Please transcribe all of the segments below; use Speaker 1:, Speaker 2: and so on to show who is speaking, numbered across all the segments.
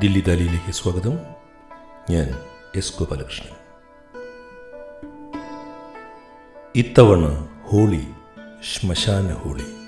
Speaker 1: ദില്ലി ദാലിയിലേക്ക് സ്വാഗതം. ഞാൻ എസ് ഗോപാലകൃഷ്ണൻ. ഇത്തവണ ഹോളി ശ്മശാന ഹോളി.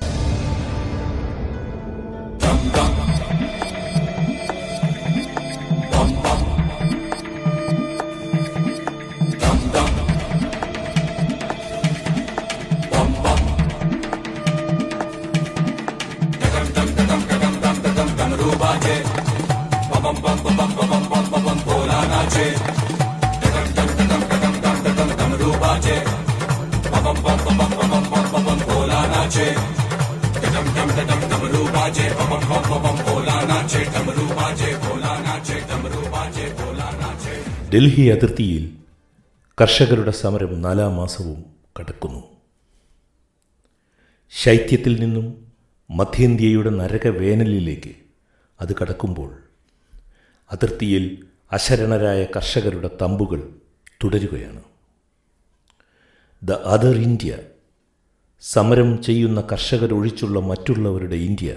Speaker 1: ഡൽഹി അതിർത്തിയിൽ കർഷകരുടെ സമരം നാലാം മാസവും കടക്കുന്നു. ശൈത്യത്തിൽ നിന്നും മധ്യേന്ത്യയുടെ നരകവേനലിലേക്ക് അത് കടക്കുമ്പോൾ അതിർത്തിയിൽ അശരണരായ കർഷകരുടെ തമ്പുകൾ തുടരുകയാണ്. ദ അതർ ഇന്ത്യ സമരം ചെയ്യുന്ന കർഷകരൊഴിച്ചുള്ള മറ്റുള്ളവരുടെ ഇന്ത്യ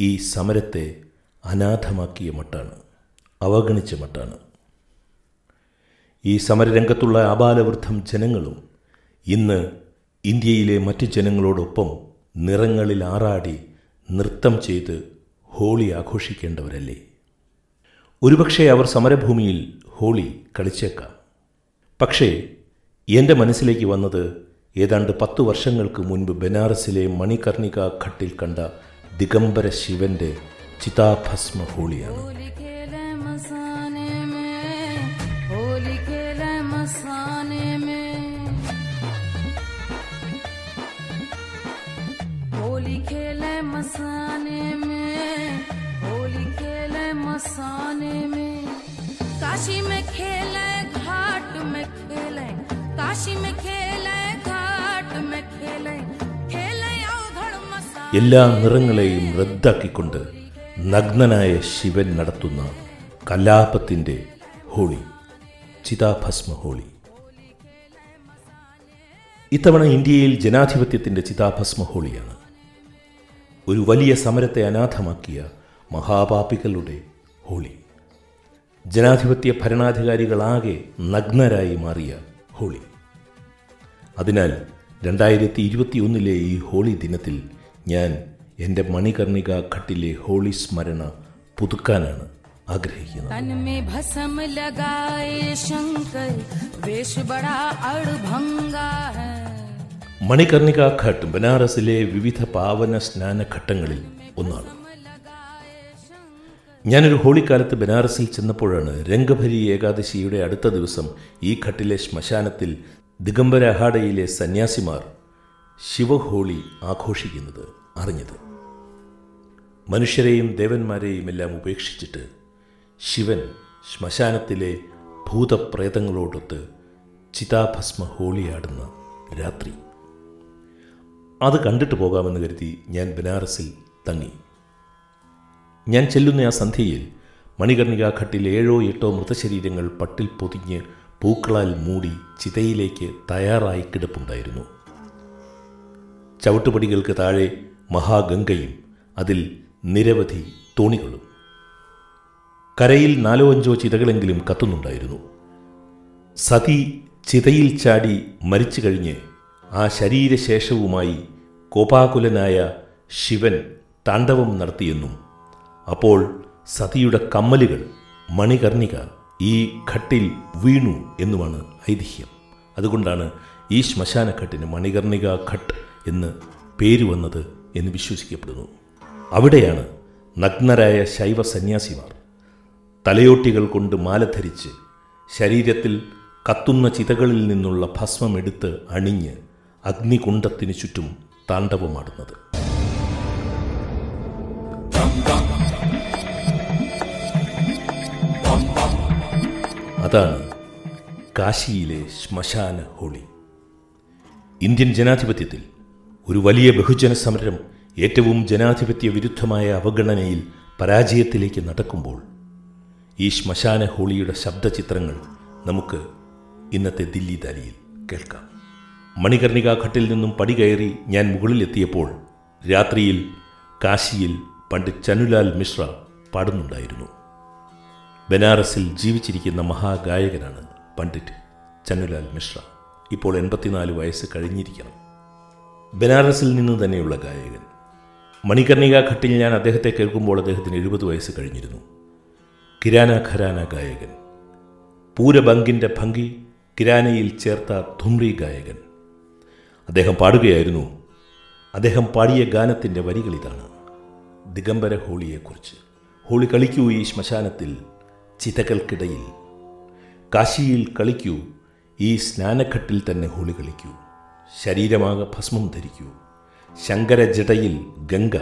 Speaker 1: ഈ സമരത്തെ അനാഥമാക്കിയ മട്ടാണ് അവഗണിച്ച മട്ടാണ്. ഈ സമരരംഗത്തുള്ള ആബാലവൃദ്ധം ജനങ്ങളും ഇന്ന് ഇന്ത്യയിലെ മറ്റ് ജനങ്ങളോടൊപ്പം നിറങ്ങളിൽ ആറാടി നൃത്തം ചെയ്ത് ഹോളി ആഘോഷിക്കേണ്ടവരല്ലേ? ഒരുപക്ഷെ അവർ സമരഭൂമിയിൽ ഹോളി കളിച്ചേക്കാം. പക്ഷേ എന്റെ മനസ്സിലേക്ക് വന്നത് ഏതാണ്ട് പത്തു വർഷങ്ങൾക്ക് മുൻപ് ബനാറസിലെ മണികർണിക ഘട്ടിൽ കണ്ട ദിഗംബര ശിവന്റെ ചിതാഭസ്മ ഹോളിയാണ്
Speaker 2: होली खेले मसाने में होली खेले मसाने में होली खेले मसाने में होली खेले मसाने में काशी में खेले घाट में खेले काशी में खेले घाट में खेले खेले अवघड़ मसा
Speaker 1: എല്ലാ നിറങ്ങളെയും റദ്ദാക്കിക്കൊണ്ട് നഗ്നനായ ശിവൻ നടത്തുന്ന കലാപത്തിന്റെ ഹോളി ചിതാഭസ്മ ഹോളി ഇത്തവണ ഇന്ത്യയിൽ ജനാധിപത്യത്തിന്റെ ചിതാഭസ്മ ഹോളിയാണ് ഒരു വലിയ സമരത്തെ അനാഥമാക്കിയ മഹാപാപികളുടെ ഹോളി. ജനാധിപത്യ ഭരണാധികാരികളാകെ നഗ്നരായി മാറിയ ഹോളി. അതിനാൽ രണ്ടായിരത്തി ഇരുപത്തിയൊന്നിലെ ഈ ഹോളി ദിനത്തിൽ ഞാൻ എന്റെ മണികർണിക ഘട്ടിലെ ഹോളി സ്മരണ പുതുക്കാനാണ് ആഗ്രഹിക്കുന്നത്. മണികർണിക ഘട്ട് ബനാറസിലെ വിവിധ പാവന സ്നാന ഘട്ടങ്ങളിൽ ഒന്നാണ്. ഞാനൊരു ഹോളിക്കാലത്ത് ബനാറസിൽ ചെന്നപ്പോഴാണ് രംഗഭരി ഏകാദശിയുടെ അടുത്ത ദിവസം ഈ ഘട്ടിലെ ശ്മശാനത്തിൽ ദിഗംബര അഹാഡയിലെ സന്യാസിമാർ ശിവഹോളി ആഘോഷിക്കുന്നത്. അറിഞ്ഞത്. മനുഷ്യരെയും ദേവന്മാരെയും എല്ലാം ഉപേക്ഷിച്ചിട്ട് ശിവൻ ശ്മശാനത്തിലെ ഭൂതപ്രേതങ്ങളോടൊത്ത് ചിതാഭസ്മ ഹോളിയാടുന്ന രാത്രി. അത് കണ്ടിട്ട് പോകാമെന്ന് കരുതി ഞാൻ ബനാറസിൽ തങ്ങി. ഞാൻ ചെല്ലുന്ന ആ സന്ധ്യയിൽ മണികർണിക ഘട്ടിൽ ഏഴോ എട്ടോ മൃതശരീരങ്ങൾ പട്ടിൽ പൊതിഞ്ഞ് പൂക്കളാൽ മൂടി ചിതയിലേക്ക് തയ്യാറായി കിടപ്പുണ്ടായിരുന്നു. ചവിട്ടുപടികൾക്ക് താഴെ മഹാഗംഗയും അതിൽ നിരവധി തോണികളും. കരയിൽ നാലോ അഞ്ചോ ചിതകളെങ്കിലും കത്തുന്നുണ്ടായിരുന്നു. സതി ചിതയിൽ ചാടി മരിച്ചു കഴിഞ്ഞ് ആ ശരീരശേഷവുമായി കോപാകുലനായ ശിവൻ താണ്ഡവം നടത്തിയെന്നും അപ്പോൾ സതിയുടെ കമ്മലുകൾ മണികർണിക ഈ ഘട്ടിൽ വീണു എന്നുമാണ് ഐതിഹ്യം. അതുകൊണ്ടാണ് ഈ ശ്മശാനഘട്ടിന് മണികർണിക ഘട്ട് എന്ന് പേര് വന്നത് എന്ന് വിശ്വസിക്കപ്പെടുന്നു. അവിടെയാണ് നഗ്നരായ ശൈവ സന്യാസിമാർ തലയോട്ടികൾ കൊണ്ട് മാല ധരിച്ച് ശരീരത്തിൽ കത്തുന്ന ചിതകളിൽ നിന്നുള്ള ഭസ്മം ഭസ്മമെടുത്ത് അണിഞ്ഞ് അഗ്നികുണ്ടത്തിന് ചുറ്റും താണ്ഡവമാടുന്നത്. അതാണ് കാശിയിലെ ശ്മശാന ഹോളി. ഇന്ത്യൻ ജനാധിപത്യത്തിൽ ഒരു വലിയ ബഹുജന സമരം ഏറ്റവും ജനാധിപത്യ വിരുദ്ധമായ അവഗണനയിൽ പരാജയത്തിലേക്ക് നടക്കുമ്പോൾ ഈ ശ്മശാന ഹോളിയുടെ ശബ്ദചിത്രങ്ങൾ നമുക്ക് ഇന്നത്തെ ദില്ലി ദാലിയിൽ കേൾക്കാം. മണികർണിക ഘട്ടിൽ നിന്നും പടി കയറി ഞാൻ മുകളിലെത്തിയപ്പോൾ രാത്രിയിൽ കാശിയിൽ പണ്ഡിറ്റ് ചനുലാൽ മിശ്ര പാടുന്നുണ്ടായിരുന്നു. ബനാറസിൽ ജീവിച്ചിരിക്കുന്ന മഹാഗായകനാണ് പണ്ഡിറ്റ് ചനുലാൽ മിശ്ര. ഇപ്പോൾ എൺപത്തിനാല് വയസ്സ് കഴിഞ്ഞിരിക്കണം. ബനാറസിൽ നിന്ന് തന്നെയുള്ള ഗായകൻ. മണികർണിക ഘട്ടിൽ ഞാൻ അദ്ദേഹത്തെ കേൾക്കുമ്പോൾ അദ്ദേഹത്തിന് എഴുപത് വയസ്സ് കഴിഞ്ഞിരുന്നു. കിരാന ഖരാന ഗായകൻ. പൂരബങ്കിന്റെ ഭംഗി കിരാനയിൽ ചേർത്ത ധുംറി ഗായകൻ. അദ്ദേഹം പാടുകയായിരുന്നു. അദ്ദേഹം പാടിയ ഗാനത്തിന്റെ വരികളിതാണ് ദിഗംബര ഹോളിയെക്കുറിച്ച്. ഹോളി കളിക്കൂ ഈ ശ്മശാനത്തിൽ ചിതകൾക്കിടയിൽ. കാശിയിൽ കളിക്കൂ ഈ സ്നാനഘട്ടിൽ തന്നെ ഹോളി കളിക്കൂ. ശരീരമാകെ ഭസ്മം ധരിക്കൂ. ശങ്കരജടയിൽ ഗംഗ.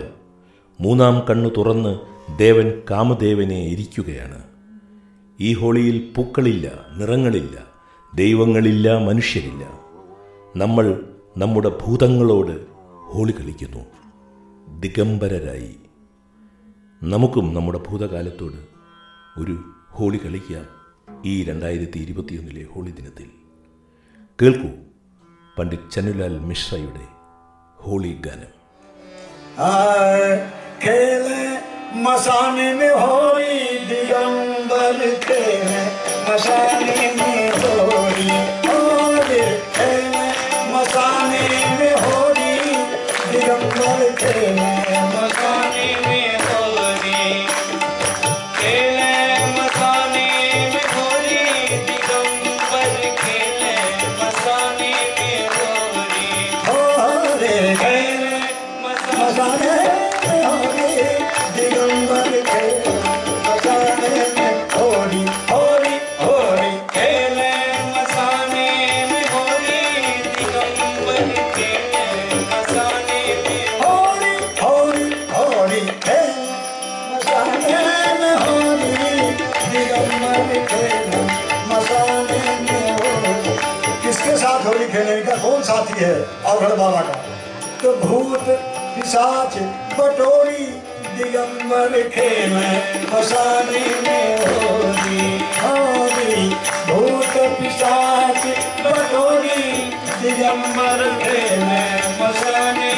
Speaker 1: മൂന്നാം കണ്ണു തുറന്ന് ദേവൻ കാമദേവനെ ഇരിക്കുകയാണ്. ഈ ഹോളിയിൽ പൂക്കളില്ല നിറങ്ങളില്ല ദൈവങ്ങളില്ല മനുഷ്യരില്ല. നമ്മൾ നമ്മുടെ ഭൂതങ്ങളോട് ഹോളി കളിക്കുന്നു. ദിഗംബരരായി. നമുക്കും നമ്മുടെ ഭൂതകാലത്തോട് ഒരു ഹോളി കളിക്കാം ഈ രണ്ടായിരത്തി ഇരുപത്തിയൊന്നിലെ ഹോളി ദിനത്തിൽ. കേൾക്കൂ. പണ്ഡിറ്റ് ചന്നുലാൽ മിശ്രയുടെ ഹോളി ഗാനം
Speaker 3: आए खेले मसाने में होली दिगंबर खेले मसाने में साथी है अवघड़ बाबा का। तो भूत, पिशाच बटोरी दिगंबर खेले फसाने में होगी होगी। भूत, पिशाच बटोरी दिगंबर खेले
Speaker 4: मसाने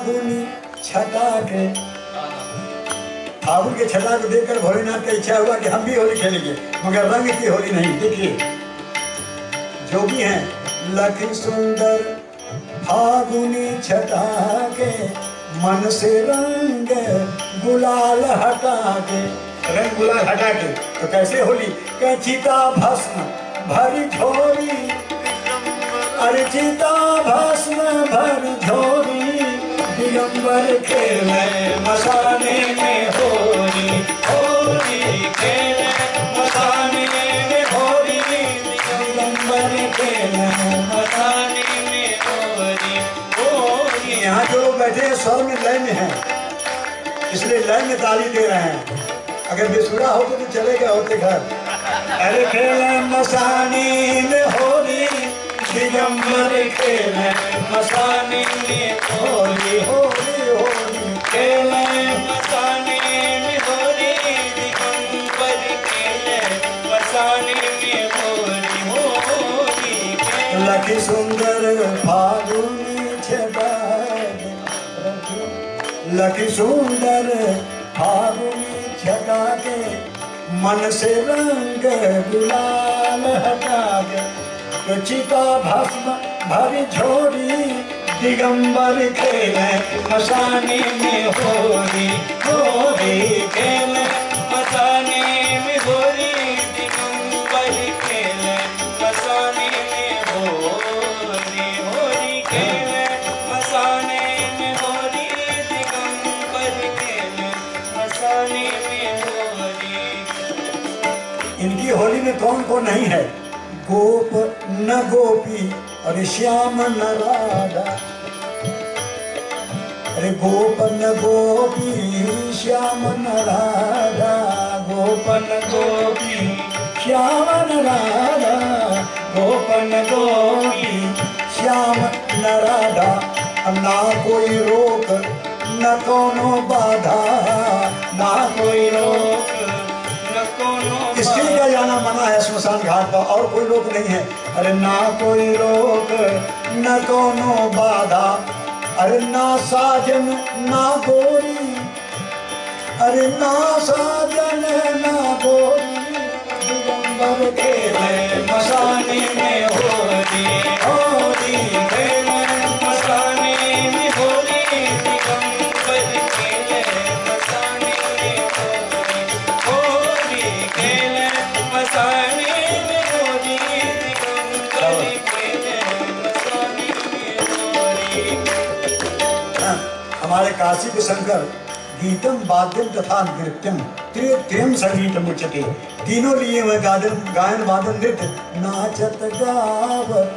Speaker 3: फागुनी छटा के फागुन के छटा को देखकर भोलेनाथ का इच्छा हुआ कि हम भी होली खेलेंगे मगर रंग की होली नहीं देखिए। जो भी हैं लखी सुंदर फागुनी छटा के मन से रंग गुलाल हटा के रंग गुलाल हटा के तो कैसे होली? कैचिता भस्म भरी झोरी। अरे चिता भस्म भर झोरी। दिगंबर खेले मसाने में होली
Speaker 4: होली खेले मसाने में होली।
Speaker 3: दिगंबर खेले
Speaker 4: मसाने में होली होली।
Speaker 3: यहाँ जो बैठे हैं स्वर में लय में हैं। इसलिए लय में ताली दे रहे हैं। अगर बेसुरा हो तो नहीं चलेगा होते घर। अरे खेले मसाने में दिगंबर खेले
Speaker 4: मसाने में
Speaker 3: होली होली होली
Speaker 4: खेले मसाने में होली दिगंबर खेले मसाने में होली होली
Speaker 3: लखी सुंदर फागुनी छटा लखी सुंदर फागुनी छटा के मन से रंग गुलाल हटा के तो चिता भस्म, भरी झोरी दिगंबर खेले, मसाने में होली होली
Speaker 4: खेले, मसाने में होली, दिगंबर खेले, मसाने में होली होली खेले, मसाने में होली, दिगंबर खेले, मसाने में होली।
Speaker 3: इनकी होली में कौन कौन नहीं है? गोप न गोपी, अरे श्याम न राधा अरे गोप न गोपी, श्याम न राधा गोप न गोपी, श्याम न राधा गोप न गोपी, श्याम न राधा ना कोई रोक, न कोनो बाधा। ना कोई रोक मना है स्मशान घाट पर और कोई रोक नहीं है। अरे ना कोई रोक न कोनो बाधा। अरे ना साजन, ना गोरी। अरे ना साजन, ना गोरी। दिगंबर खेले मसाने शंकर, गीतम, वाद्यम, तथा नृत्यम। त्रिय त्रियम संगीतम उच्चते तीनों लिए हुए गायन गायन, वादन, नृत्य। नाचत गावत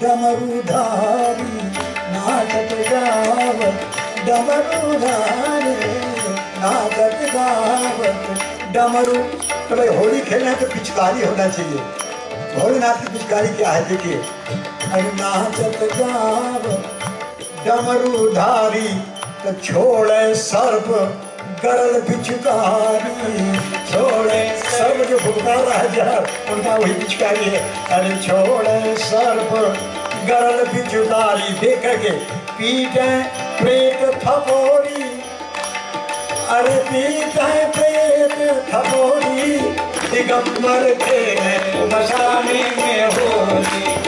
Speaker 3: डमरूधारी नाचत गावत डमरूधारी नाचत गावत डमरू। तो भाई होली खेलना है तो पिचकारी होना चाहिए। भोलेनाथ की पिचकारी क्या है देखिए। अरे नाचत गावत डमरूधारी छोड़े सर्प, गरल पिचकारी। छोड़े सर्प जो रहा है उनका वही पिचकारी है। अरे छोड़े सर्प, गरल पिचकारी, देख के पीटे प्रेत थपोड़ी अरे पीटे प्रेत थपोड़ी दिगंबर के मशाने में होली।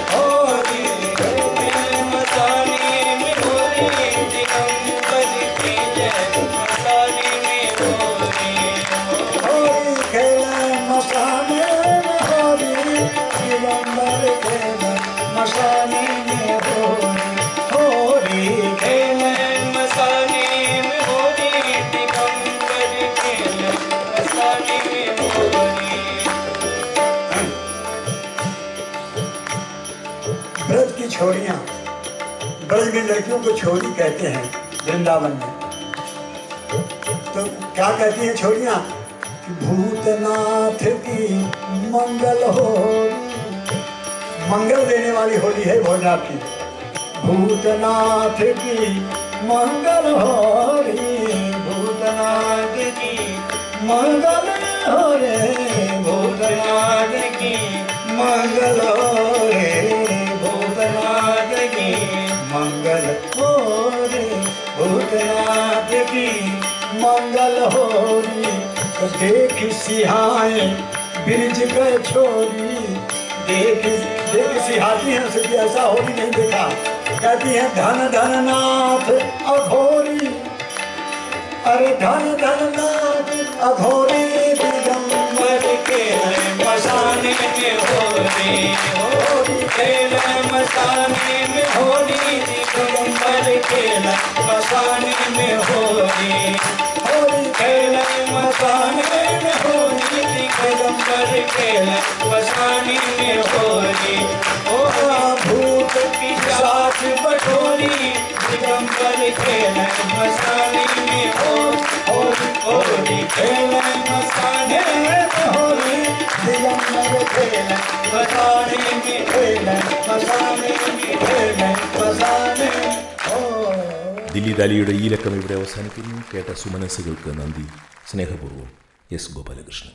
Speaker 3: ब्रज की छोरियाँ। ब्रज में लड़कियों को छोरी कहते हैं वृंदावन में। तो क्या कहती हैं छोरियाँ? भूतनाथ की मंगल हो मंगल देने वाली होली है भोजनाथ की। भूतनाथ की मंगल होली, भूतनाथ की मंगल हो रे भूतनाथ की मंगल हो देख सिहाए ब्रिज के छोरी। देख देख सिहाती हैं उसे ऐसा हो भी नहीं देखा। कहती है, धन धन नाथ अघोरी। अरे धन धन नाथ अघोरी के
Speaker 4: मसाने में होली दिगंबर खेले मसाने में होली होली खेले मसाने में होली
Speaker 3: दिगंबर खेल
Speaker 4: मसाने में
Speaker 3: खेल मसाने खेल मसाने ओ
Speaker 1: ദില്ലി ദാലിയുടെ ഈ ലക്കം ഇവിടെ അവസാനിക്കുന്നു കേട്ട സുമനസ്സുകൾക്ക് നന്ദി സ്നേഹപൂർവ്വം എസ് ഗോപാലകൃഷ്ണൻ